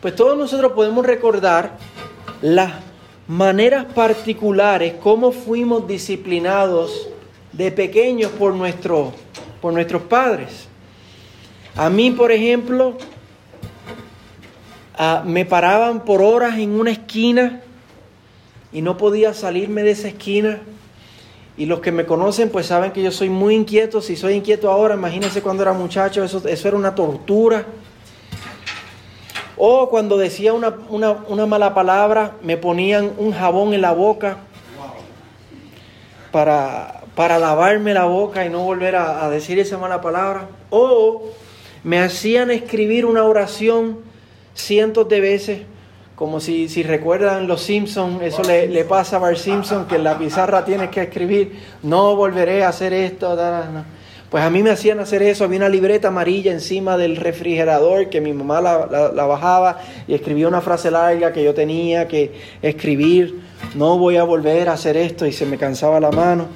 pues todos nosotros podemos recordar las maneras particulares, cómo fuimos disciplinados de pequeños por, por nuestros padres. A mí, por ejemplo, ah, me paraban por horas en una esquina y no podía salirme de esa esquina. Y los que me conocen pues saben que yo soy muy inquieto. Si soy inquieto ahora, imagínense cuando era muchacho, eso, eso era una tortura. O cuando decía una, una, mala palabra, me ponían un jabón en la boca para, para lavarme la boca y no volver a, decir esa mala palabra. O me hacían escribir una oración cientos de veces como si, si recuerdan los Simpsons, eso le, le, pasa a Bart Simpson, que en la pizarra tienes que escribir, no volveré a hacer esto. Pues a mí me hacían hacer eso, había una libreta amarilla encima del refrigerador que mi mamá la, bajaba y escribía una frase larga que yo tenía que escribir, no voy a volver a hacer esto y se me cansaba la mano.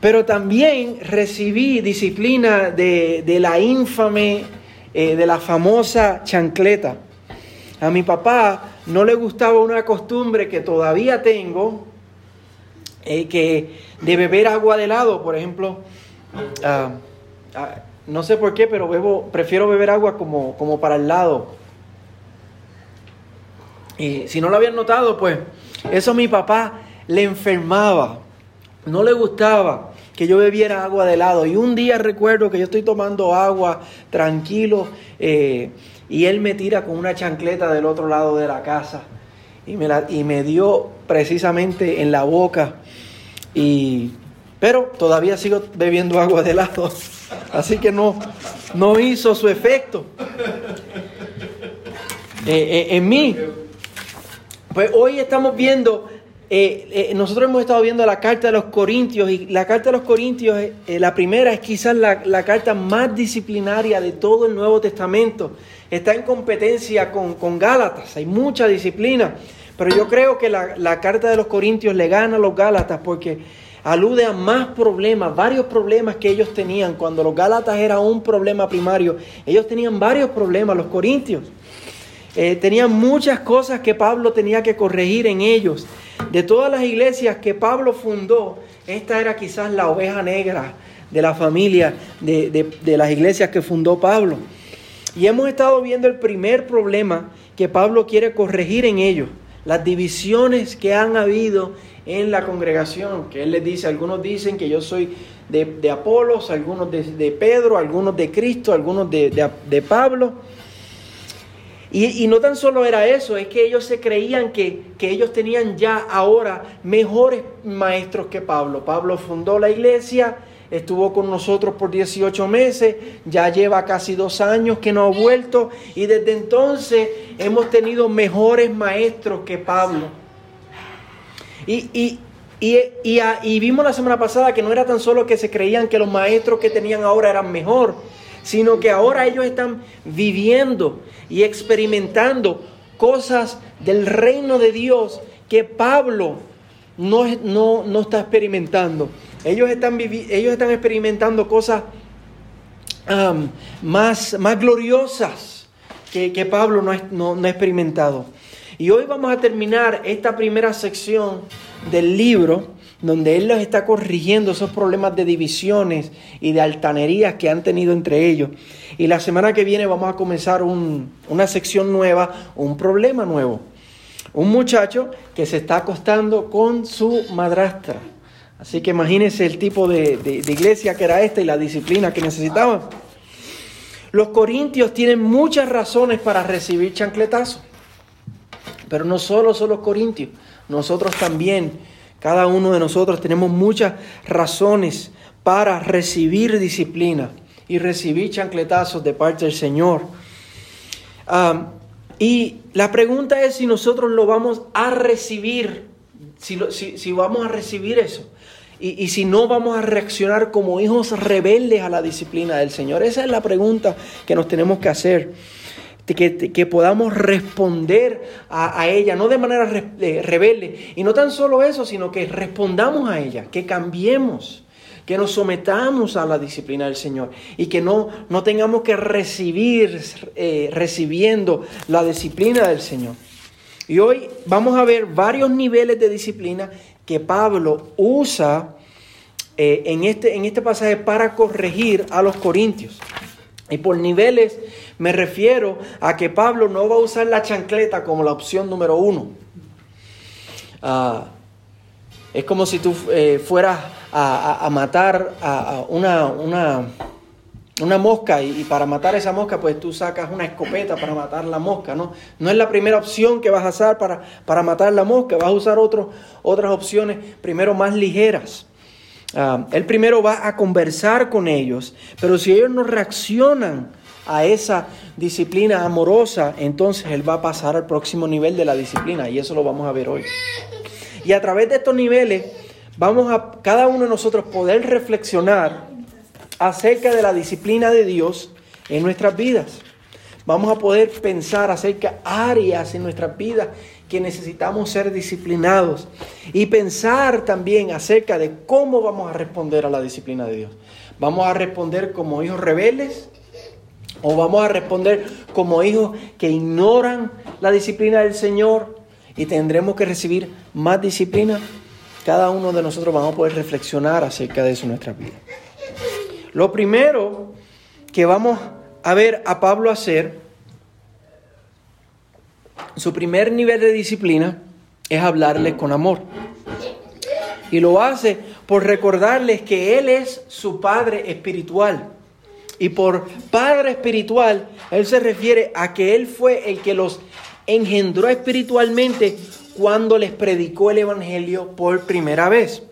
Pero también recibí disciplina de, de la infame, eh, de la famosa chancleta. A mi papá no le gustaba una costumbre que todavía tengo, eh, que de beber agua de helado, por ejemplo. Ah, ah, no sé por qué, pero bebo, prefiero beber agua como, para el lado. Y si no lo habían notado, pues eso a mi papá le enfermaba. No le gustaba que yo bebiera agua de helado. Y un día recuerdo que yo estoy tomando agua tranquilo. Eh, y él me tira con una chancleta del otro lado de la casa y me, la, y me dio precisamente en la boca. Y, pero todavía sigo bebiendo agua de lado, así que no, no hizo su efecto eh, eh, en mí. Pues hoy estamos viendo eh, nosotros hemos estado viendo la carta de los Corintios y la carta de los Corintios, la primera es quizás la, la, carta más disciplinaria de todo el Nuevo Testamento está en competencia con, Gálatas, hay mucha disciplina, pero yo creo que la, carta de los Corintios le gana a los Gálatas porque alude a más problemas, varios problemas que ellos tenían. Cuando los Gálatas era un problema primario, ellos tenían varios problemas, los Corintios. Eh, tenían muchas cosas que Pablo tenía que corregir en ellos. De todas las iglesias que Pablo fundó, esta era quizás la oveja negra de la familia de, de las iglesias que fundó Pablo. Y hemos estado viendo el primer problema que Pablo quiere corregir en ellos, las divisiones que han habido en la congregación, que él les dice, algunos dicen que yo soy de, Apolos, algunos de, Pedro, algunos de Cristo, algunos de, Pablo. Y, no tan solo era eso, es que ellos se creían que, que ellos tenían ya ahora mejores maestros que Pablo. Pablo fundó la iglesia, estuvo con nosotros por 18 meses, ya lleva casi dos años que no ha vuelto y desde entonces hemos tenido mejores maestros que Pablo. Y, y, y, vimos la semana pasada que no era tan solo que se creían que los maestros que tenían ahora eran mejor, sino que ahora ellos están viviendo y experimentando cosas del reino de Dios que Pablo no, no, no está experimentando. Ellos están, ellos están experimentando cosas más, más gloriosas que, Pablo no, no, no ha experimentado. Y hoy vamos a terminar esta primera sección del libro donde él los está corrigiendo esos problemas de divisiones y de altanerías que han tenido entre ellos. Y la semana que viene vamos a comenzar una sección nueva, un problema nuevo. Un muchacho que se está acostando con su madrastra. Así que imagínense el tipo de, iglesia que era esta y la disciplina que necesitaban. Los corintios tienen muchas razones para recibir chancletazos. Pero no solo son los corintios, nosotros también, cada uno de nosotros tenemos muchas razones para recibir disciplina y recibir chancletazos de parte del Señor. y la pregunta es si nosotros lo vamos a recibir, si, vamos a recibir eso. Y, si no vamos a reaccionar como hijos rebeldes a la disciplina del Señor. Esa es la pregunta que nos tenemos que hacer. Que, podamos responder a, ella, no de manera rebelde. Y no tan solo eso, sino que respondamos a ella, que cambiemos. que nos sometamos a la disciplina del Señor y que no, no tengamos que recibir, eh, recibiendo la disciplina del Señor. Y hoy vamos a ver varios niveles de disciplina que Pablo usa eh, en, este, en este pasaje para corregir a los corintios. Y por niveles me refiero a que Pablo no va a usar la chancleta como la opción número uno. Ah, es como si tú eh, fueras a, matar a, una, una, una, mosca y, para matar esa mosca pues tú sacas una escopeta para matar la mosca. No, no es la primera opción que vas a usar para, para matar la mosca, vas a usar otras opciones primero más ligeras. Ah, él primero va a conversar con ellos, pero si ellos no reaccionan a esa disciplina amorosa, entonces él va a pasar al próximo nivel de la disciplina y eso lo vamos a ver hoy. Y a través de estos niveles vamos a cada uno de nosotros poder reflexionar acerca de la disciplina de Dios en nuestras vidas. Vamos a poder pensar acerca áreas en nuestras vidas que necesitamos ser disciplinados y pensar también acerca de cómo vamos a responder a la disciplina de Dios. ¿Vamos a responder como hijos rebeldes o vamos a responder como hijos que ignoran la disciplina del Señor y tendremos que recibir más disciplina? Cada uno de nosotros vamos a poder reflexionar acerca de eso en nuestra vida. Lo primero que vamos a ver a Pablo hacer su primer nivel de disciplina es hablarles con amor. Y lo hace por recordarles que Él es su Padre espiritual. Y por Padre espiritual, Él se refiere a que Él fue el que los engendró espiritualmente cuando les predicó el Evangelio por primera vez.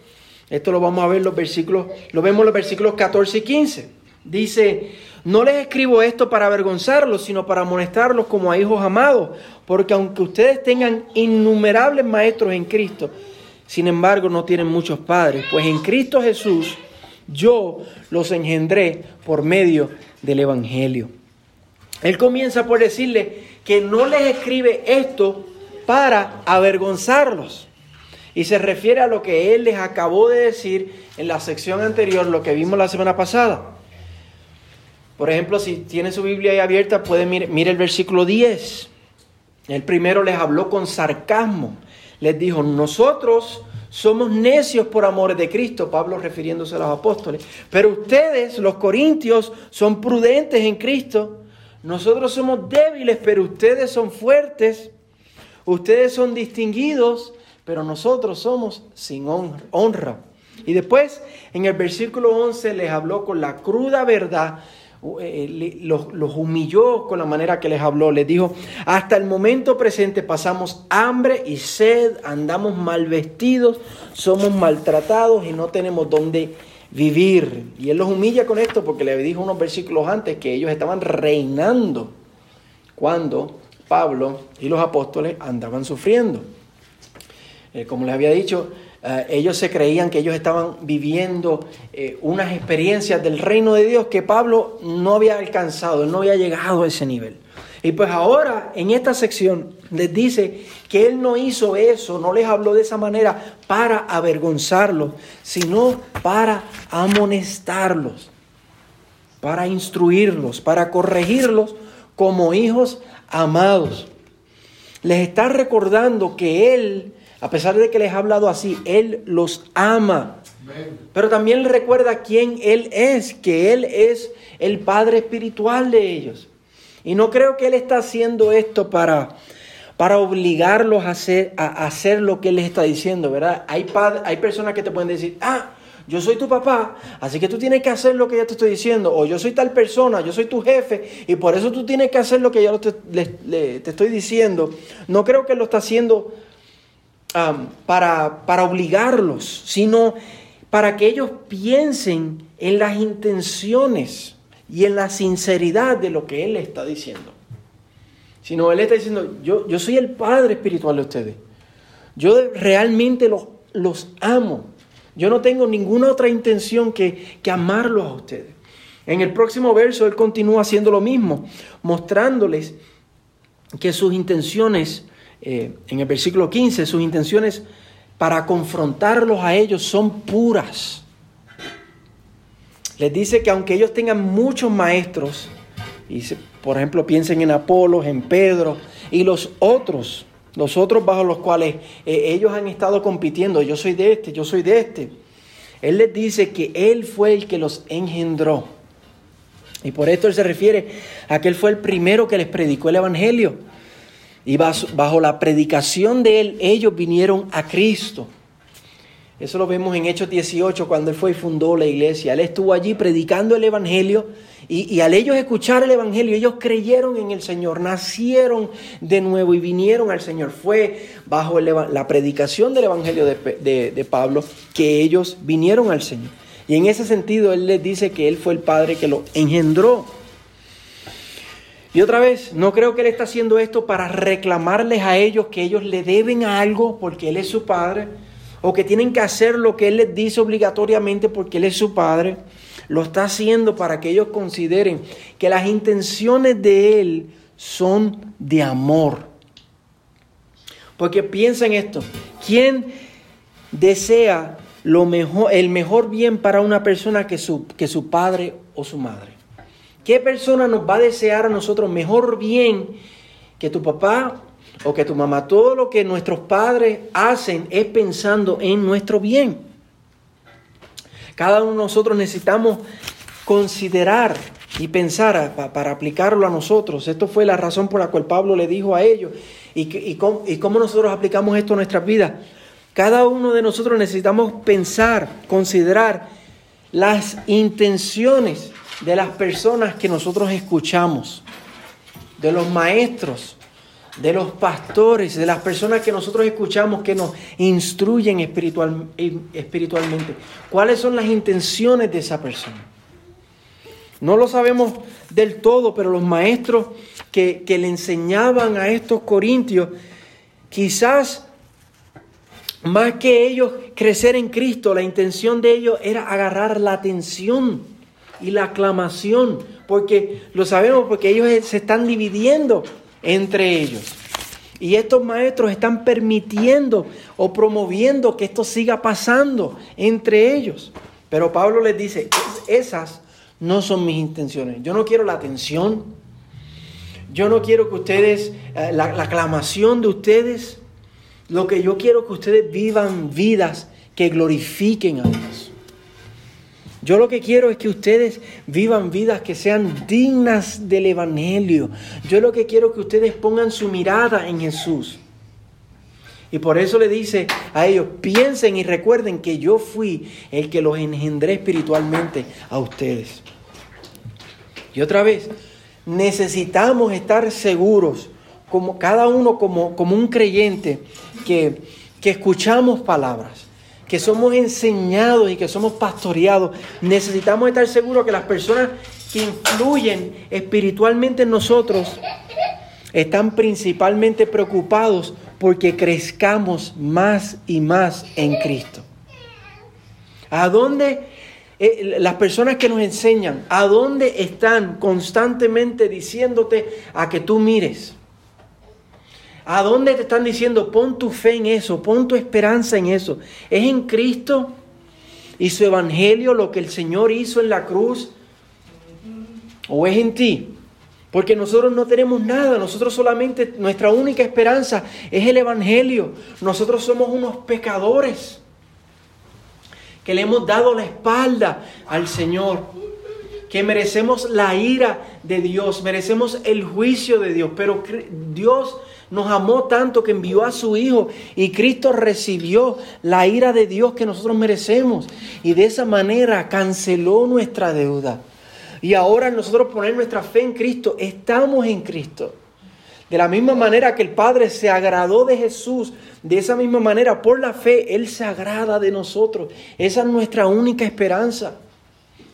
Esto lo vamos a ver los versículos, lo vemos en los versículos 14 y 15. Dice, no les escribo esto para avergonzarlos, sino para amonestarlos como a hijos amados, porque aunque ustedes tengan innumerables maestros en Cristo, sin embargo no tienen muchos padres, pues en Cristo Jesús yo los engendré por medio del Evangelio. Él comienza por decirle que no les escribe esto para avergonzarlos. Y se refiere a lo que él les acabó de decir en la sección anterior, lo que vimos la semana pasada. Por ejemplo, si tiene su Biblia ahí abierta, puede mirar el versículo 10. El primero les habló con sarcasmo. Les dijo, nosotros somos necios por amor de Cristo, Pablo refiriéndose a los apóstoles. Pero ustedes, los corintios, son prudentes en Cristo. Nosotros somos débiles, pero ustedes son fuertes. Ustedes son distinguidos, pero nosotros somos sin honra. Y después, en el versículo 11, les habló con la cruda verdad eh, los, los, humilló con la manera que les habló. Les dijo, hasta el momento presente pasamos hambre y sed, andamos mal vestidos, somos maltratados y no tenemos dónde vivir. Y él los humilla con esto porque le dijo unos versículos antes que ellos estaban reinando cuando Pablo y los apóstoles andaban sufriendo. Eh, como les había dicho, eh, ellos se creían que ellos estaban viviendo eh, unas experiencias del reino de Dios que Pablo no había alcanzado, no había llegado a ese nivel. Y pues ahora en esta sección les dice que él no hizo eso, no les habló de esa manera para avergonzarlos, sino para amonestarlos, para instruirlos, para corregirlos como hijos amados. Les está recordando que él a pesar de que les ha hablado así, Él los ama. Pero también recuerda quién Él es, que Él es el Padre espiritual de ellos. Y no creo que Él está haciendo esto para, para obligarlos a hacer, a hacer lo que Él les está diciendo, ¿verdad? Hay, hay personas que te pueden decir, ah, yo soy tu papá, así que tú tienes que hacer lo que yo te estoy diciendo, o yo soy tal persona, yo soy tu jefe, y por eso tú tienes que hacer lo que yo te, te estoy diciendo. No creo que lo está haciendo para, para obligarlos, sino para que ellos piensen en las intenciones y en la sinceridad de lo que Él está diciendo. Sino Él está diciendo, yo, yo soy el Padre espiritual de ustedes. Yo realmente los, los amo. Yo no tengo ninguna otra intención que, que amarlos a ustedes. En el próximo verso Él continúa haciendo lo mismo, mostrándoles que sus intenciones eh, en el versículo 15, sus intenciones para confrontarlos a ellos son puras. Les dice que aunque ellos tengan muchos maestros, y por ejemplo piensen en Apolos, en Pedro y los otros, los otros bajo los cuales eh, ellos han estado compitiendo, yo soy de este, yo soy de este. Él les dice que Él fue el que los engendró. Y por esto Él se refiere a que Él fue el primero que les predicó el Evangelio. Y bajo la predicación de Él, ellos vinieron a Cristo. Eso lo vemos en Hechos 18, cuando Él fue y fundó la iglesia. Él estuvo allí predicando el Evangelio y, al ellos escuchar el Evangelio, ellos creyeron en el Señor, nacieron de nuevo y vinieron al Señor. Fue bajo la predicación del Evangelio de, de Pablo que ellos vinieron al Señor. Y en ese sentido Él les dice que Él fue el Padre que lo engendró. Y otra vez, no creo que Él está haciendo esto para reclamarles a ellos que ellos le deben algo porque Él es su Padre o que tienen que hacer lo que Él les dice obligatoriamente porque Él es su Padre, lo está haciendo para que ellos consideren que las intenciones de Él son de amor. Porque piensa en esto, ¿quién desea lo mejor, el mejor bien para una persona que su, que su padre o su madre? ¿Qué persona nos va a desear a nosotros mejor bien que tu papá o que tu mamá, todo lo que nuestros padres hacen es pensando en nuestro bien. Cada uno de nosotros necesitamos considerar y pensar para aplicarlo a nosotros. Esto fue la razón por la cual Pablo le dijo a ellos. ¿Y, cómo, y cómo nosotros aplicamos esto a nuestras vidas? Cada uno de nosotros necesitamos pensar, considerar las intenciones de las personas que nosotros escuchamos, de los maestros, de los pastores, de las personas que nosotros escuchamos que nos instruyen espiritual, espiritualmente. ¿Cuáles son las intenciones de esa persona? No lo sabemos del todo, pero los maestros que, que le enseñaban a estos corintios, quizás más que ellos crecer en Cristo, la intención de ellos era agarrar la atención y la aclamación, porque lo sabemos porque ellos se están dividiendo entre ellos. Y estos maestros están permitiendo o promoviendo que esto siga pasando entre ellos. Pero Pablo les dice, esas no son mis intenciones. Yo no quiero la atención. Yo no quiero que ustedes, eh, la, la aclamación de ustedes. Lo que yo quiero que ustedes vivan vidas que glorifiquen a Dios. Yo lo que quiero es que ustedes vivan vidas que sean dignas del Evangelio. Yo lo que quiero es que ustedes pongan su mirada en Jesús. Y por eso le dice a ellos, piensen y recuerden que yo fui el que los engendré espiritualmente a ustedes. Y otra vez, necesitamos estar seguros, como cada uno como, como un creyente, que, que escuchamos palabras que somos enseñados y que somos pastoreados, necesitamos estar seguros que las personas que influyen espiritualmente en nosotros están principalmente preocupados porque crezcamos más y más en Cristo. ¿A dónde eh, las personas que nos enseñan, a dónde están constantemente diciéndote a que tú mires? ¿A dónde te están diciendo pon tu fe en eso, pon tu esperanza en eso? ¿Es en Cristo y su evangelio lo que el Señor hizo en la cruz? ¿O es en ti? Porque nosotros no tenemos nada, nosotros solamente, nuestra única esperanza es el Evangelio. Nosotros somos unos pecadores que le hemos dado la espalda al Señor, que merecemos la ira de Dios, merecemos el juicio de Dios, pero Dios nos amó tanto que envió a su Hijo y Cristo recibió la ira de Dios que nosotros merecemos y de esa manera canceló nuestra deuda. Y ahora nosotros poner nuestra fe en Cristo, estamos en Cristo. De la misma manera que el Padre se agradó de Jesús, de esa misma manera, por la fe, Él se agrada de nosotros. Esa es nuestra única esperanza,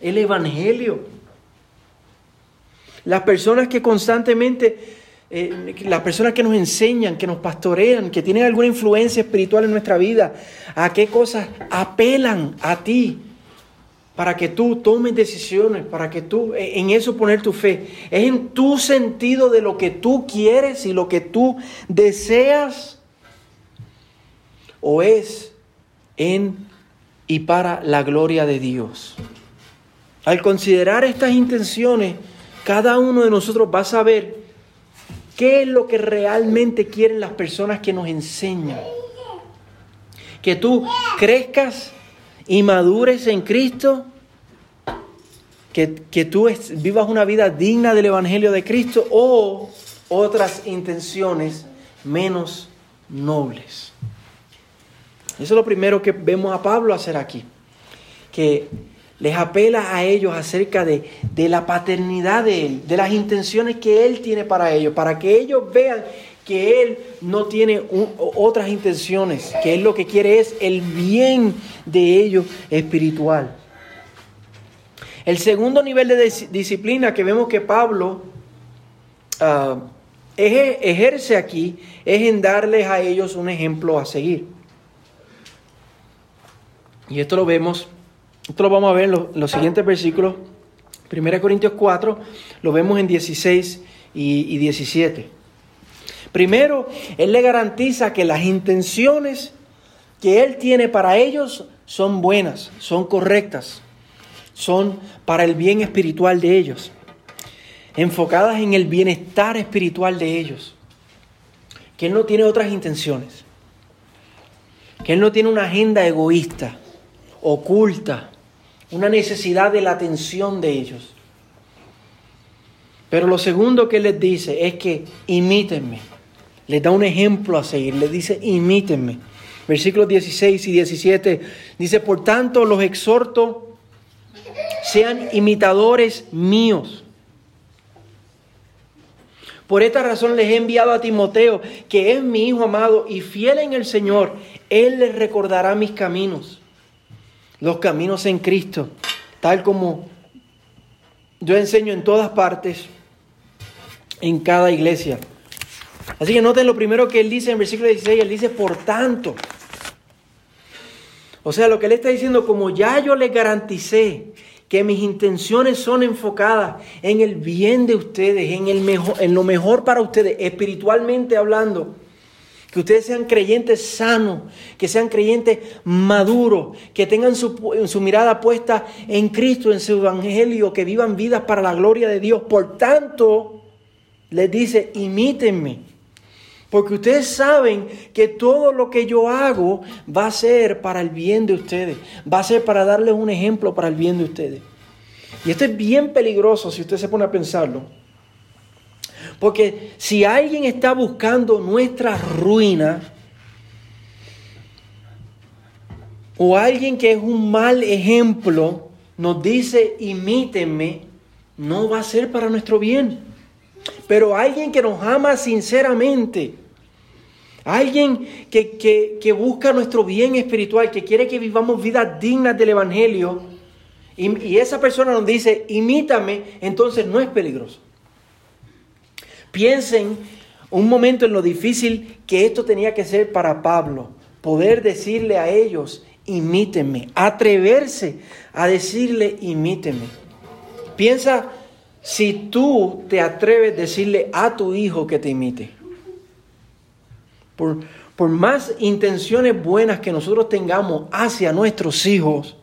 el Evangelio. Las personas que constantemente eh, las personas que nos enseñan, que nos pastorean, que tienen alguna influencia espiritual en nuestra vida, a qué cosas apelan a ti para que tú tomes decisiones, para que tú eh, en eso poner tu fe. Es en tu sentido de lo que tú quieres y lo que tú deseas, o es en y para la gloria de Dios. al considerar estas intenciones, cada uno de nosotros va a saber qué es lo que realmente quieren las personas que nos enseñan. Que tú crezcas y madures en Cristo, que, que tú vivas una vida digna del Evangelio de Cristo o otras intenciones menos nobles. Eso es lo primero que vemos a Pablo hacer aquí, que les apela a ellos acerca de, la paternidad de Él, de las intenciones que Él tiene para ellos, para que ellos vean que Él no tiene otras intenciones, que Él lo que quiere es el bien de ellos espiritual. El segundo nivel de disciplina que vemos que Pablo uh, ejerce aquí es en darles a ellos un ejemplo a seguir. Y esto lo vemos, esto lo vamos a ver en los, siguientes versículos. 1 Corintios 4, lo vemos en 16 y, y 17. Primero, Él le garantiza que las intenciones que Él tiene para ellos son buenas, son correctas, son para el bien espiritual de ellos enfocadas en el bienestar espiritual de ellos. Que Él no tiene otras intenciones. Que Él no tiene una agenda egoísta, oculta, una necesidad de la atención de ellos. Pero lo segundo que les dice es que imítenme. Les da un ejemplo a seguir. Les dice, imítenme. Versículos 16 y 17 dice, por tanto los exhorto, sean imitadores míos por esta razón les he enviado a Timoteo, que es mi hijo amado y fiel en el Señor. Él les recordará mis caminos, los caminos en Cristo, tal como yo enseño en todas partes, en cada iglesia. Así que noten lo primero que él dice en versículo 16, él dice, por tanto. O sea, lo que él está diciendo, como ya yo les garanticé que mis intenciones son enfocadas en el bien de ustedes, en, el mejor, en lo mejor para ustedes, espiritualmente hablando. Que ustedes sean creyentes sanos, que sean creyentes maduros, que tengan su, mirada puesta en Cristo, en su evangelio, que vivan vidas para la gloria de Dios. Por tanto, les dice, imítenme. Porque ustedes saben que todo lo que yo hago va a ser para el bien de ustedes. Va a ser para darles un ejemplo para el bien de ustedes. Y esto es bien peligroso si usted se pone a pensarlo. Porque si alguien está buscando nuestra ruina, o alguien que es un mal ejemplo, nos dice, imítenme, no va a ser para nuestro bien. Pero alguien que nos ama sinceramente, alguien que, busca nuestro bien espiritual, que quiere que vivamos vidas dignas del Evangelio, y esa persona nos dice, imítame, entonces no es peligroso. Piensen un momento en lo difícil que esto tenía que ser para Pablo, poder decirle a ellos, imítenme, atreverse a decirle, imítenme. Piensa si tú te atreves a decirle a tu hijo que te imite. Por, por más intenciones buenas que nosotros tengamos hacia nuestros hijos,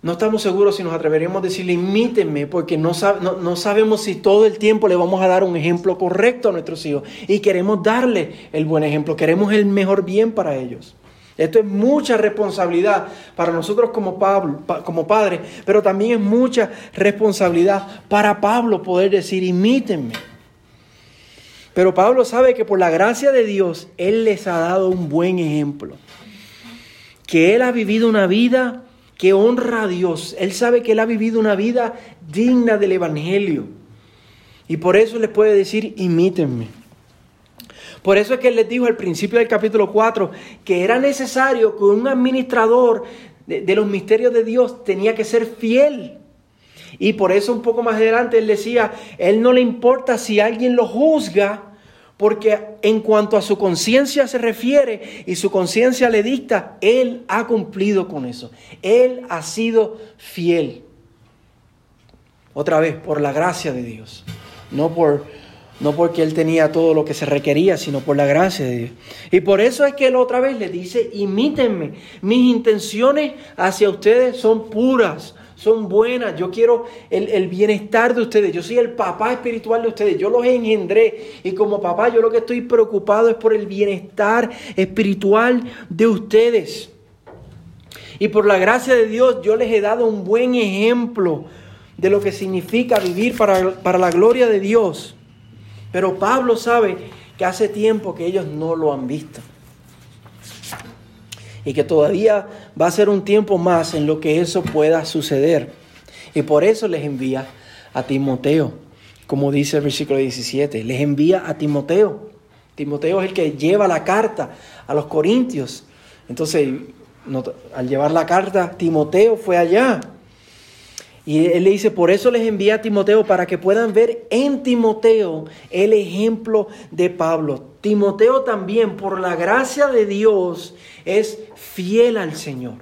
no estamos seguros si nos atreveremos a decirle imítenme porque no, no, sabemos si todo el tiempo le vamos a dar un ejemplo correcto a nuestros hijos y queremos darle el buen ejemplo, queremos el mejor bien para ellos. Esto es mucha responsabilidad para nosotros como, Pablo, como padres, pero también es mucha responsabilidad para Pablo poder decir, imítenme. Pero Pablo sabe que por la gracia de Dios, Él les ha dado un buen ejemplo. Que Él ha vivido una vida que honra a Dios. Él sabe que Él ha vivido una vida digna del Evangelio. Y por eso les puede decir, imítenme. Por eso es que él les dijo al principio del capítulo 4 que era necesario que un administrador de, los misterios de Dios tenía que ser fiel. Y por eso un poco más adelante él decía, él no le importa si alguien lo juzga, porque en cuanto a su conciencia se refiere y su conciencia le dicta, él ha cumplido con eso. Él ha sido fiel. Otra vez, por la gracia de Dios, no por no porque él tenía todo lo que se requería, sino por la gracia de Dios. Y por eso es que él otra vez le dice, imítenme, mis intenciones hacia ustedes son puras, son buenas, yo quiero el, el, bienestar de ustedes, yo soy el papá espiritual de ustedes, yo los engendré y como papá yo lo que estoy preocupado es por el bienestar espiritual de ustedes. Y por la gracia de Dios yo les he dado un buen ejemplo de lo que significa vivir para, para la gloria de Dios. Pero Pablo sabe que hace tiempo que ellos no lo han visto. Y que todavía va a ser un tiempo más en lo que eso pueda suceder. Y por eso les envía a Timoteo, como dice el versículo 17. Les envía a Timoteo. Timoteo es el que lleva la carta a los corintios. Entonces, al llevar la carta, Timoteo fue allá. Y él le dice, por eso les envía a Timoteo para que puedan ver en Timoteo el ejemplo de Pablo. Timoteo también, por la gracia de Dios, es fiel al Señor.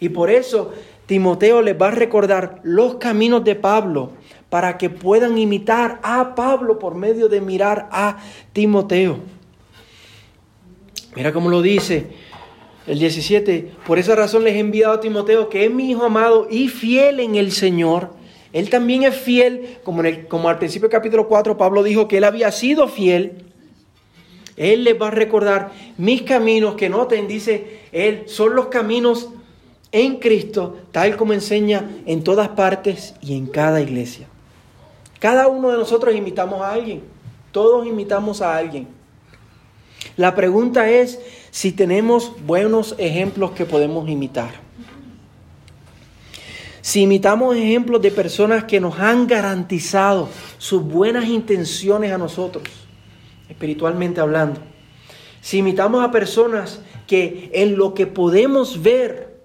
Y por eso Timoteo les va a recordar los caminos de Pablo para que puedan imitar a Pablo por medio de mirar a Timoteo. Mira cómo lo dice el 17, por esa razón les he enviado a Timoteo, que es mi hijo amado y fiel en el Señor. Él también es fiel, como, en el, como al principio del capítulo 4 Pablo dijo que él había sido fiel. Él les va a recordar mis caminos, que noten, dice él, son los caminos en Cristo, tal como enseña en todas partes y en cada iglesia. Cada uno de nosotros imitamos a alguien, todos imitamos a alguien. La pregunta es si tenemos buenos ejemplos que podemos imitar. Si imitamos ejemplos de personas que nos han garantizado sus buenas intenciones a nosotros, espiritualmente hablando. Si imitamos a personas que en lo que podemos ver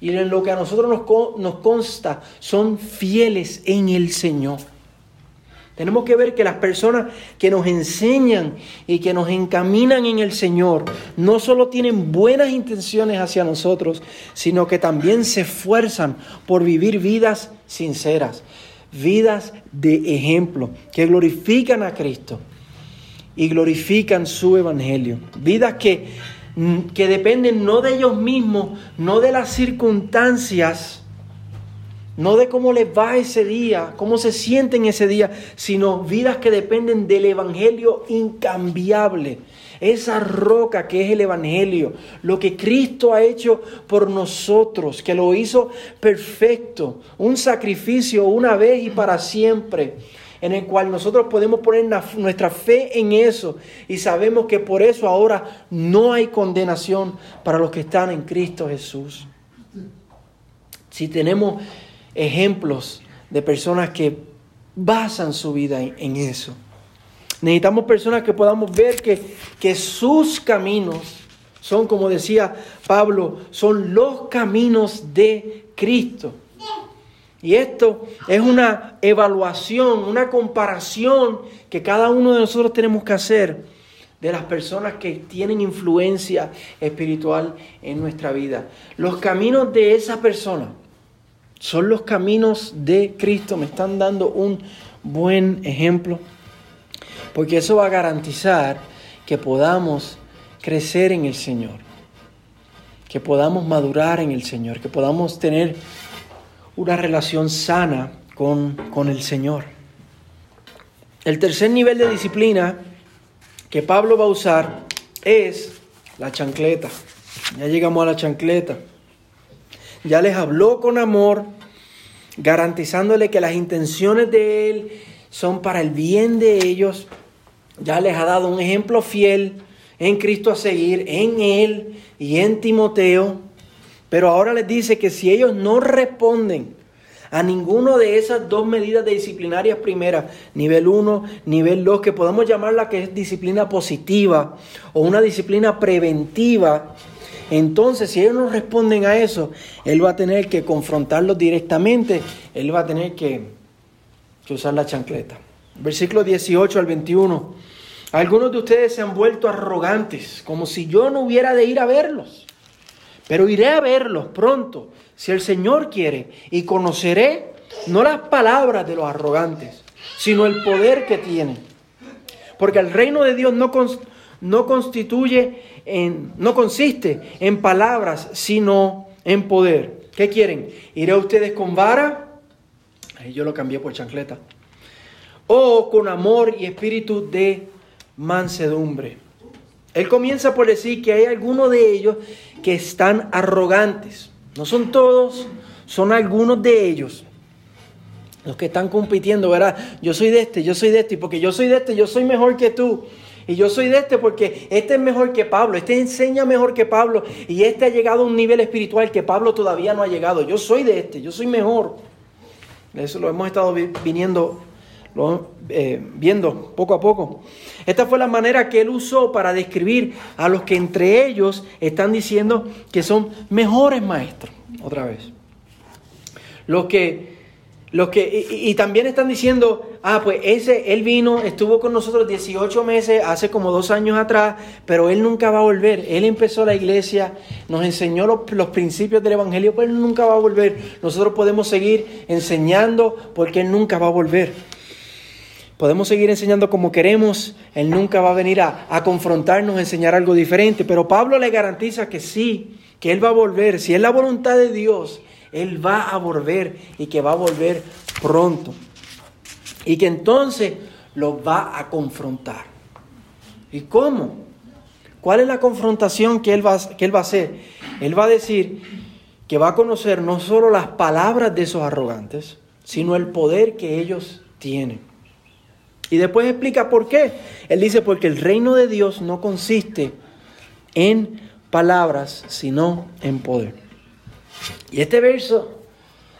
y en lo que a nosotros nos, nos consta son fieles en el Señor. Tenemos que ver que las personas que nos enseñan y que nos encaminan en el Señor no solo tienen buenas intenciones hacia nosotros, sino que también se esfuerzan por vivir vidas sinceras, vidas de ejemplo, que glorifican a Cristo y glorifican su evangelio. Vidas que, que dependen no de ellos mismos, no de las circunstancias, no de cómo les va ese día, cómo se sienten ese día, sino vidas que dependen del Evangelio incambiable. Esa roca que es el Evangelio, lo que Cristo ha hecho por nosotros, que lo hizo perfecto, un sacrificio una vez y para siempre, en el cual nosotros podemos poner nuestra fe en eso y sabemos que por eso ahora no hay condenación para los que están en Cristo Jesús. Si tenemos ejemplos de personas que basan su vida en, eso. Necesitamos personas que podamos ver que, que sus caminos son, como decía Pablo, son los caminos de Cristo. Y esto es una evaluación, una comparación que cada uno de nosotros tenemos que hacer de las personas que tienen influencia espiritual en nuestra vida. Los caminos de esa persona son los caminos de Cristo. Me están dando un buen ejemplo. Porque eso va a garantizar que podamos crecer en el Señor. Que podamos madurar en el Señor. Que podamos tener una relación sana con, con el Señor. El tercer nivel de disciplina que Pablo va a usar es la chancleta. Ya llegamos a la chancleta ya les habló con amor, garantizándole que las intenciones de Él son para el bien de ellos. Ya les ha dado un ejemplo fiel en Cristo a seguir, en Él y en Timoteo. Pero ahora les dice que si ellos no responden a ninguno de esas dos medidas disciplinarias primeras, nivel 1, nivel 2, que podemos llamarla que es disciplina positiva o una disciplina preventiva, entonces, si ellos no responden a eso, Él va a tener que confrontarlos directamente, Él va a tener que, usar la chancleta. Versículo 18 al 21. Algunos de ustedes se han vuelto arrogantes, como si yo no hubiera de ir a verlos. Pero iré a verlos pronto, si el Señor quiere, y conoceré no las palabras de los arrogantes, sino el poder que tienen. Porque el reino de Dios no, no constituye, en, no consiste en palabras, sino en poder. ¿Qué quieren? ¿Iré ustedes con vara? Ahí yo lo cambié por chancleta. O con amor y espíritu de mansedumbre. Él comienza por decir que hay algunos de ellos que están arrogantes. No son todos, son algunos de ellos. Los que están compitiendo, ¿verdad? Yo soy de este, yo soy de este, porque yo soy de este, yo soy mejor que tú. Y yo soy de este porque este es mejor que Pablo, este enseña mejor que Pablo y este ha llegado a un nivel espiritual que Pablo todavía no ha llegado. Yo soy de este, yo soy mejor. Eso lo hemos estado viniendo, eh, viendo poco a poco. Esta fue la manera que él usó para describir a los que entre ellos están diciendo que son mejores maestros. Otra vez. Los que los que, y, también están diciendo, ah, pues ese, él vino, estuvo con nosotros 18 meses, hace como dos años atrás, pero él nunca va a volver. Él empezó la iglesia, nos enseñó los, los principios del Evangelio, pero él nunca va a volver. Nosotros podemos seguir enseñando porque él nunca va a volver. Podemos seguir enseñando como queremos, Él nunca va a venir a, a, confrontarnos, a enseñar algo diferente, pero Pablo le garantiza que sí, que Él va a volver, si es la voluntad de Dios, él va a volver y que va a volver pronto. Y que entonces los va a confrontar. ¿Y cómo? ¿Cuál es la confrontación que él, va, que él va a hacer? Él va a decir que va a conocer no solo las palabras de esos arrogantes, sino el poder que ellos tienen. Y después explica por qué. Él dice, porque el reino de Dios no consiste en palabras, sino en poder. Y este verso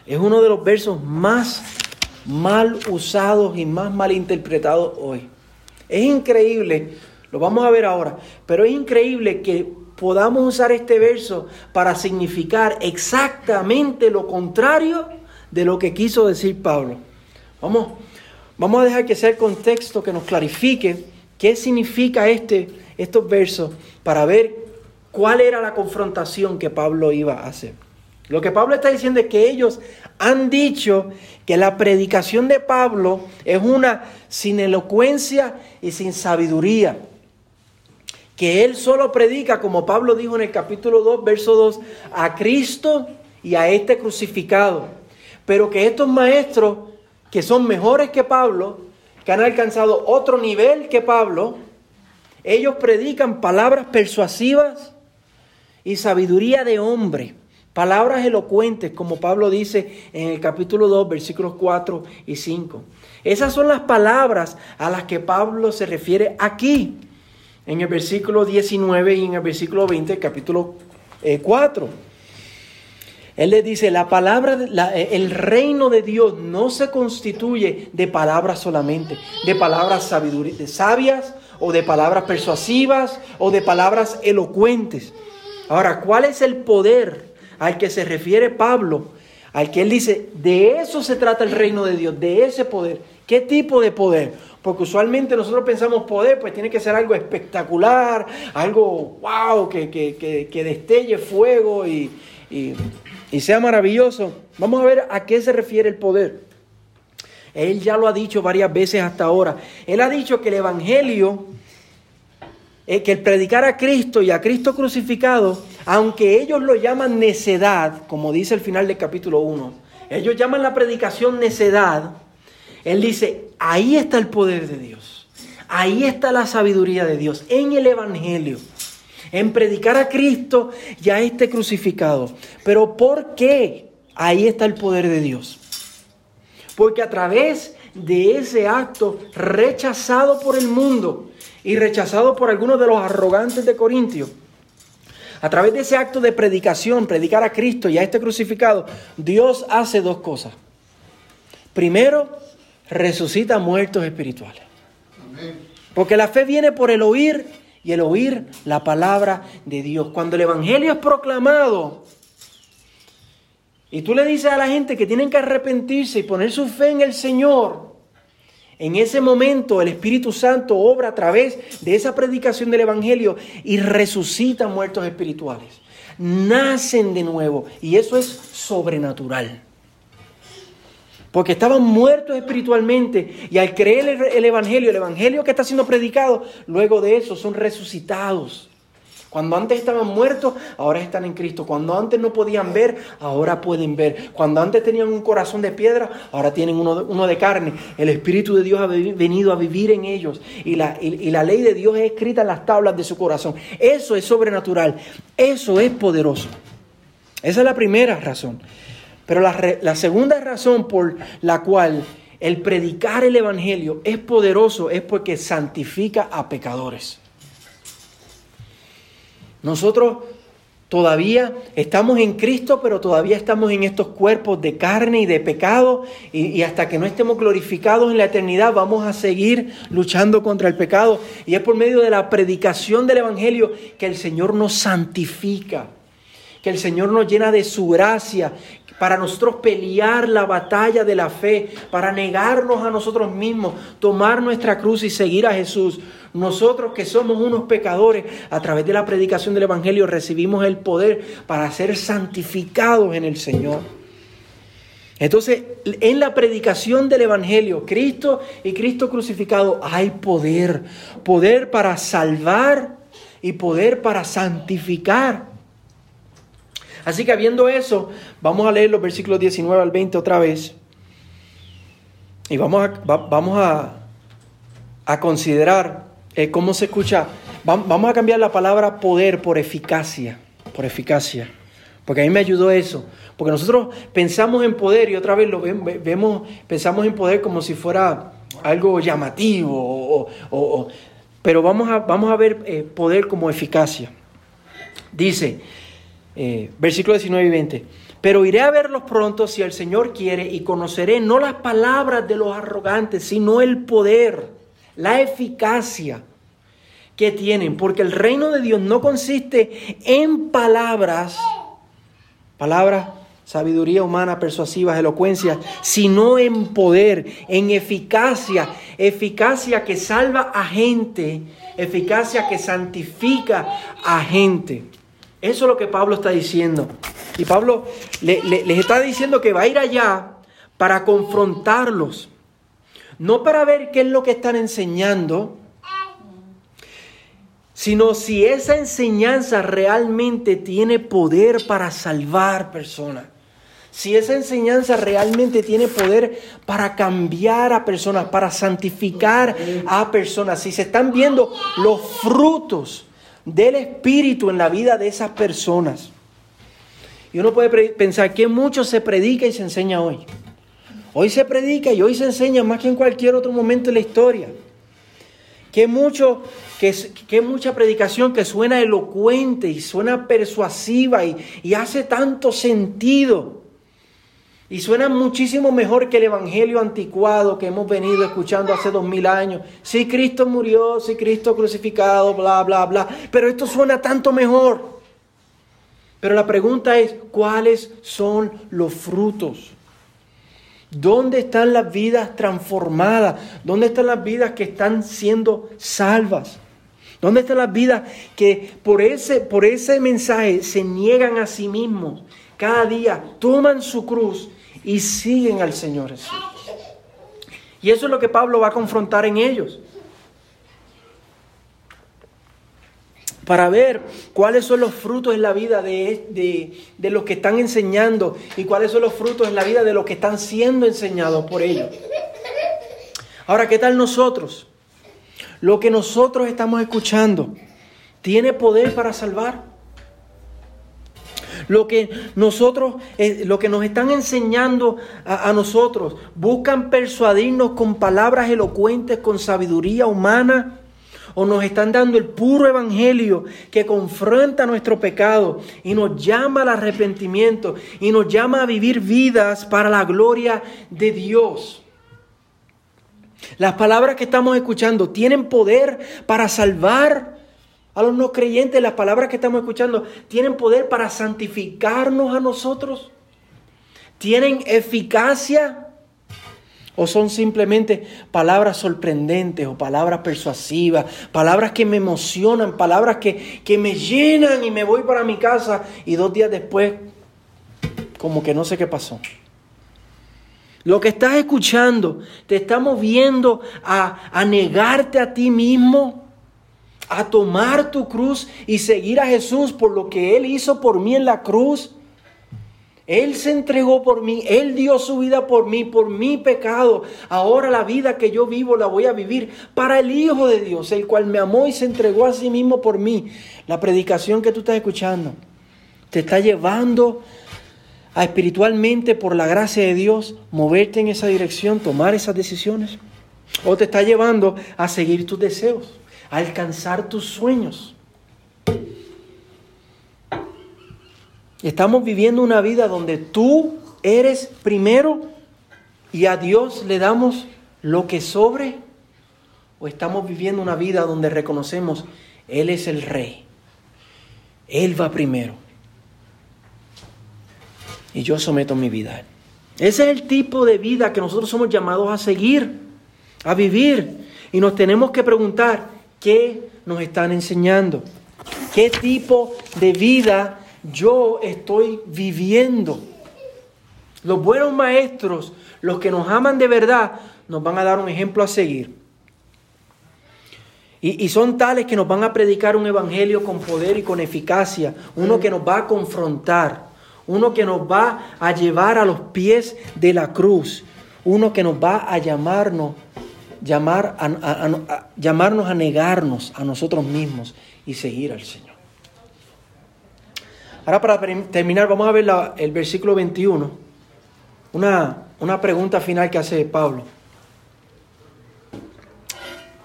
es uno de los versos más mal usados y más mal interpretados hoy. Es increíble, lo vamos a ver ahora, pero es increíble que podamos usar este verso para significar exactamente lo contrario de lo que quiso decir Pablo. Vamos, vamos a dejar que sea el contexto que nos clarifique qué significa este, estos versos para ver cuál era la confrontación que Pablo iba a hacer. Lo que Pablo está diciendo es que ellos han dicho que la predicación de Pablo es una sin elocuencia y sin sabiduría. Que él solo predica, como Pablo dijo en el capítulo 2, verso 2, a Cristo y a este crucificado. Pero que estos maestros, que son mejores que Pablo, que han alcanzado otro nivel que Pablo, ellos predican palabras persuasivas y sabiduría de hombre Palabras elocuentes, como Pablo dice en el capítulo 2, versículos 4 y 5. Esas son las palabras a las que Pablo se refiere aquí, en el versículo 19 y en el versículo 20, capítulo 4. Eh, Él le dice, la palabra, eh, el reino de Dios no se constituye de palabras solamente, de palabras de sabias o de palabras persuasivas o de palabras elocuentes. Ahora, ¿cuál es el poder al que se refiere Pablo, al que él dice, de eso se trata el reino de Dios, de ese poder. ¿Qué tipo de poder? Porque usualmente nosotros pensamos poder, pues tiene que ser algo espectacular, algo wow, que, que, destelle fuego y, y sea maravilloso. Vamos a ver a qué se refiere el poder. Él ya lo ha dicho varias veces hasta ahora. Él ha dicho que el Evangelio eh, que el predicar a Cristo y a Cristo crucificado, aunque ellos lo llaman necedad, como dice el final del capítulo 1, ellos llaman la predicación necedad, él dice, ahí está el poder de Dios, ahí está la sabiduría de Dios, en el Evangelio, en predicar a Cristo y a este crucificado. Pero ¿por qué ahí está el poder de Dios? Porque a través de ese acto rechazado por el mundo, y rechazado por algunos de los arrogantes de Corintio. A través de ese acto de predicación, predicar a Cristo y a este crucificado, Dios hace dos cosas. Primero, resucita muertos espirituales. Porque la fe viene por el oír y el oír la palabra de Dios. Cuando el Evangelio es proclamado y tú le dices a la gente que tienen que arrepentirse y poner su fe en el Señor, en ese momento el Espíritu Santo obra a través de esa predicación del Evangelio y resucita muertos espirituales. Nacen de nuevo y eso es sobrenatural. Porque estaban muertos espiritualmente y al creer el, Evangelio, el Evangelio que está siendo predicado, luego de eso son resucitados. Cuando antes estaban muertos, ahora están en Cristo. Cuando antes no podían ver, ahora pueden ver. Cuando antes tenían un corazón de piedra, ahora tienen uno de, carne. El Espíritu de Dios ha venido a vivir en ellos. Y la, ley de Dios es escrita en las tablas de su corazón. Eso es sobrenatural. Eso es poderoso. Esa es la primera razón. Pero la, segunda razón por la cual el predicar el Evangelio es poderoso es porque santifica a pecadores. Nosotros todavía estamos en Cristo, pero todavía estamos en estos cuerpos de carne y de pecado, y, hasta que no estemos glorificados en la eternidad vamos a seguir luchando contra el pecado. Y es por medio de la predicación del Evangelio que el Señor nos santifica, que el Señor nos llena de su gracia, para nosotros pelear la batalla de la fe, para negarnos a nosotros mismos, tomar nuestra cruz y seguir a Jesús. Nosotros que somos unos pecadores, a través de la predicación del Evangelio recibimos el poder para ser santificados en el Señor. Entonces, en la predicación del Evangelio, Cristo y Cristo crucificado, hay poder. Poder para salvar y poder para santificar. Así que habiendo eso, vamos a leer los versículos 19 al 20 otra vez. Y vamos a, vamos a, considerar eh, cómo se escucha. Vamos a cambiar la palabra poder por eficacia. Por eficacia. Porque a mí me ayudó eso. Porque nosotros pensamos en poder y otra vez lo vemos, pensamos en poder como si fuera algo llamativo. pero vamos a, vamos a ver eh, poder como eficacia. Dice, eh, versículo 19 y 20. Pero iré a verlos pronto si el Señor quiere y conoceré no las palabras de los arrogantes, sino el poder, la eficacia que tienen. Porque el reino de Dios no consiste en palabras, palabras, sabiduría humana, persuasivas, elocuencia, sino en poder, en eficacia, eficacia que salva a gente, eficacia que santifica a gente. Eso es lo que Pablo está diciendo. Y Pablo les está diciendo que va a ir allá para confrontarlos. No para ver qué es lo que están enseñando, sino si esa enseñanza realmente tiene poder para salvar personas. Si esa enseñanza realmente tiene poder para cambiar a personas, para santificar a personas. Si se están viendo los frutos del Espíritu en la vida de esas personas. Y uno puede pensar que mucho se predica y se enseña hoy. Hoy se predica y hoy se enseña más que en cualquier otro momento de la historia. Que, mucho, que, mucha predicación que suena elocuente y suena persuasiva y hace tanto sentido. Y suena muchísimo mejor que el Evangelio anticuado que hemos venido escuchando hace dos mil años. Si Cristo murió, si Cristo crucificado, bla, bla, bla. Pero esto suena tanto mejor. Pero la pregunta es, ¿cuáles son los frutos? ¿Dónde están las vidas transformadas? ¿Dónde están las vidas que están siendo salvas? ¿Dónde están las vidas que por ese, por ese mensaje se niegan a sí mismos? Cada día toman su cruz y siguen al Señor Jesús. Y eso es lo que Pablo va a confrontar en ellos. Para ver cuáles son los frutos en la vida de, de, los que están enseñando y cuáles son los frutos en la vida de los que están siendo enseñados por ellos. Ahora, ¿qué tal nosotros? Lo que nosotros estamos escuchando, ¿tiene poder para salvar? Lo que nosotros, eh, lo que nos están enseñando a, a nosotros, buscan persuadirnos con palabras elocuentes, con sabiduría humana, o nos están dando el puro evangelio que confronta nuestro pecado y nos llama al arrepentimiento y nos llama a vivir vidas para la gloria de Dios. Las palabras que estamos escuchando tienen poder para salvar a los no creyentes, las palabras que estamos escuchando, ¿tienen poder para santificarnos a nosotros? ¿Tienen eficacia? ¿O son simplemente palabras sorprendentes o palabras persuasivas, palabras que me emocionan, palabras que, que me llenan y me voy para mi casa y dos días después como que no sé qué pasó? Lo que estás escuchando, te estamos viendo a, a negarte a ti mismo, a tomar tu cruz y seguir a Jesús por lo que Él hizo por mí en la cruz. Él se entregó por mí, Él dio su vida por mí, por mi pecado. Ahora la vida que yo vivo la voy a vivir para el Hijo de Dios, el cual me amó y se entregó a sí mismo por mí. La predicación que tú estás escuchando te está llevando a espiritualmente, por la gracia de Dios, moverte en esa dirección, tomar esas decisiones. O te está llevando a seguir tus deseos, alcanzar tus sueños. Estamos viviendo una vida donde tú eres primero y a Dios le damos lo que sobre. O estamos viviendo una vida donde reconocemos, Él es el rey. Él va primero. Y yo someto mi vida. Ese es el tipo de vida que nosotros somos llamados a seguir, a vivir. Y nos tenemos que preguntar, ¿qué nos están enseñando? ¿Qué tipo de vida yo estoy viviendo. Los buenos maestros, los que nos aman de verdad, nos van a dar un ejemplo a seguir. Y, son tales que nos van a predicar un evangelio con poder y con eficacia, uno que nos va a confrontar, uno que nos va a llevar a los pies de la cruz, uno que nos va a llamarnos, llamar a llamarnos a negarnos a nosotros mismos y seguir al Señor. Ahora para terminar vamos a ver el versículo 21, una, una pregunta final que hace Pablo.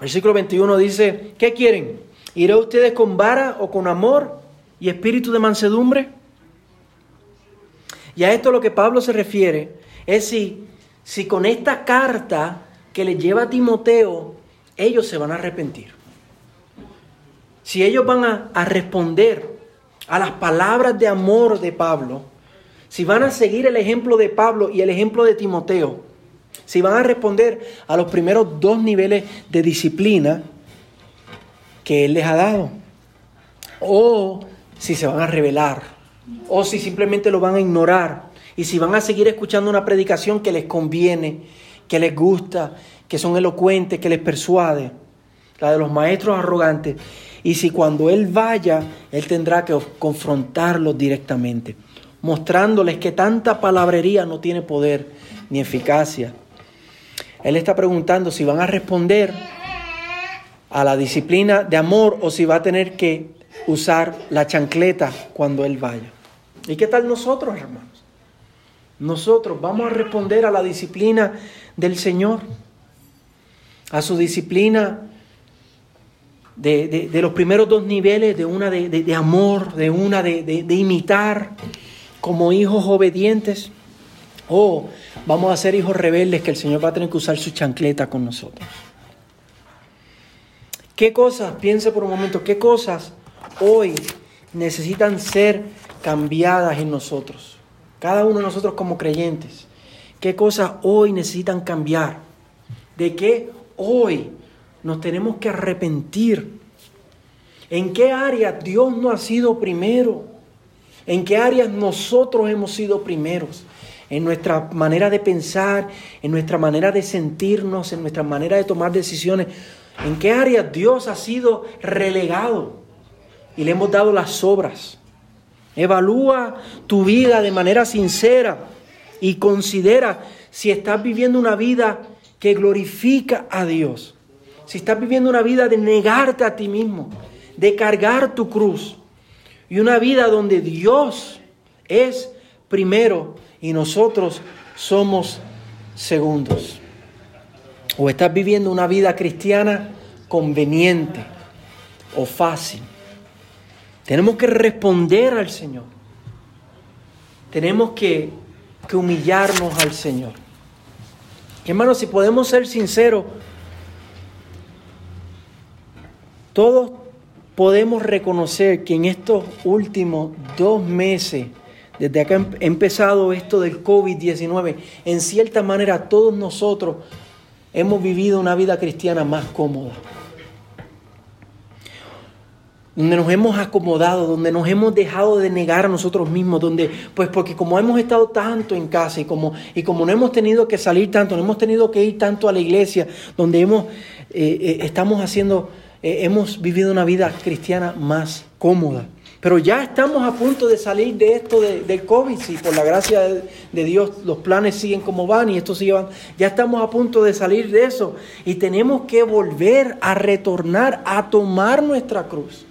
Versículo 21 dice, ¿qué quieren? ¿Iré ustedes con vara o con amor y espíritu de mansedumbre? Y a esto lo que Pablo se refiere es si, si con esta carta que le lleva a Timoteo, ellos se van a arrepentir. Si ellos van a, a responder a las palabras de amor de Pablo, si van a seguir el ejemplo de Pablo y el ejemplo de Timoteo, si van a responder a los primeros dos niveles de disciplina que Él les ha dado, o si se van a rebelar, o si simplemente lo van a ignorar, y si van a seguir escuchando una predicación que les conviene, que les gusta, que son elocuentes, que les persuade, la de los maestros arrogantes, y si cuando Él vaya, Él tendrá que confrontarlos directamente, mostrándoles que tanta palabrería no tiene poder ni eficacia. Él está preguntando si van a responder a la disciplina de amor o si va a tener que usar la chancleta cuando Él vaya. ¿Y qué tal nosotros, hermanos? Nosotros vamos a responder a la disciplina del Señor, a su disciplina de, los primeros dos niveles, de una de, amor, de una de, imitar como hijos obedientes, o vamos a ser hijos rebeldes que el Señor va a tener que usar su chancleta con nosotros. ¿Qué cosas, piense por un momento, qué cosas hoy necesitan ser cambiadas en nosotros? Cada uno de nosotros como creyentes. ¿Qué cosas hoy necesitan cambiar? ¿De qué hoy nos tenemos que arrepentir. ¿En qué áreas Dios no ha sido primero? ¿En qué áreas nosotros hemos sido primeros? En nuestra manera de pensar, en nuestra manera de sentirnos, en nuestra manera de tomar decisiones. ¿En qué áreas Dios ha sido relegado? Y le hemos dado las obras. Evalúa tu vida de manera sincera y considera si estás viviendo una vida que glorifica a Dios si estás viviendo una vida de negarte a ti mismo, de cargar tu cruz, y una vida donde Dios es primero y nosotros somos segundos. O estás viviendo una vida cristiana conveniente o fácil. Tenemos que responder al Señor. Tenemos que, que humillarnos al Señor. Hermanos, si podemos ser sinceros, Todos podemos reconocer que en estos últimos dos meses, desde que ha empezado esto del COVID-19, en cierta manera todos nosotros hemos vivido una vida cristiana más cómoda. Donde nos hemos acomodado, donde nos hemos dejado de negar a nosotros mismos, donde, pues porque como hemos estado tanto en casa y como, y como no hemos tenido que salir tanto, no hemos tenido que ir tanto a la iglesia, donde hemos, eh, eh, estamos haciendo, eh, hemos vivido una vida cristiana más cómoda. Pero ya estamos a punto de salir de esto del COVID, si por la gracia de, Dios los planes siguen como van y esto sigue van. Ya estamos a punto de salir de eso y tenemos que volver a retornar a tomar nuestra cruz.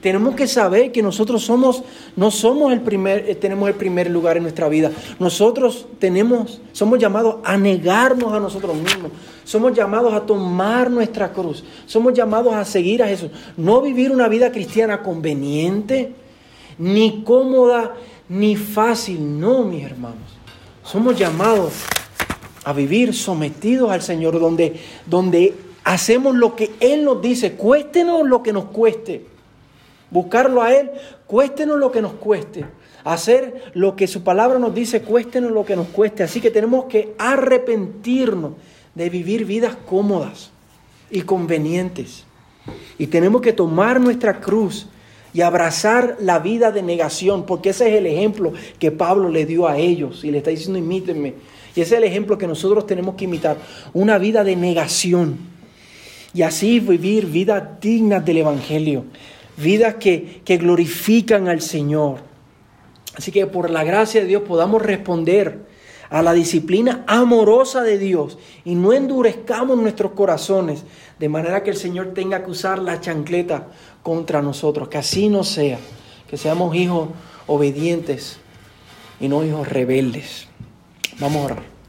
Tenemos que saber que nosotros somos, no somos el primer, eh, tenemos el primer lugar en nuestra vida. Nosotros tenemos, somos llamados a negarnos a nosotros mismos. Somos llamados a tomar nuestra cruz. Somos llamados a seguir a Jesús. No vivir una vida cristiana conveniente, ni cómoda, ni fácil. No, mis hermanos. Somos llamados a vivir sometidos al Señor, donde, donde hacemos lo que Él nos dice, cuéstenos lo que nos cueste. Buscarlo a Él, cuéstenos lo que nos cueste. Hacer lo que su palabra nos dice, cuéstenos lo que nos cueste. Así que tenemos que arrepentirnos de vivir vidas cómodas y convenientes. Y tenemos que tomar nuestra cruz y abrazar la vida de negación, porque ese es el ejemplo que Pablo le dio a ellos y le está diciendo imítenme. Y ese es el ejemplo que nosotros tenemos que imitar, una vida de negación. Y así vivir vidas dignas del Evangelio, vidas que, que glorifican al Señor. Así que por la gracia de Dios podamos responder a la disciplina amorosa de Dios y no endurezcamos nuestros corazones de manera que el Señor tenga que usar la chancleta contra nosotros. Que así no sea, que seamos hijos obedientes y no hijos rebeldes. Vamos a orar.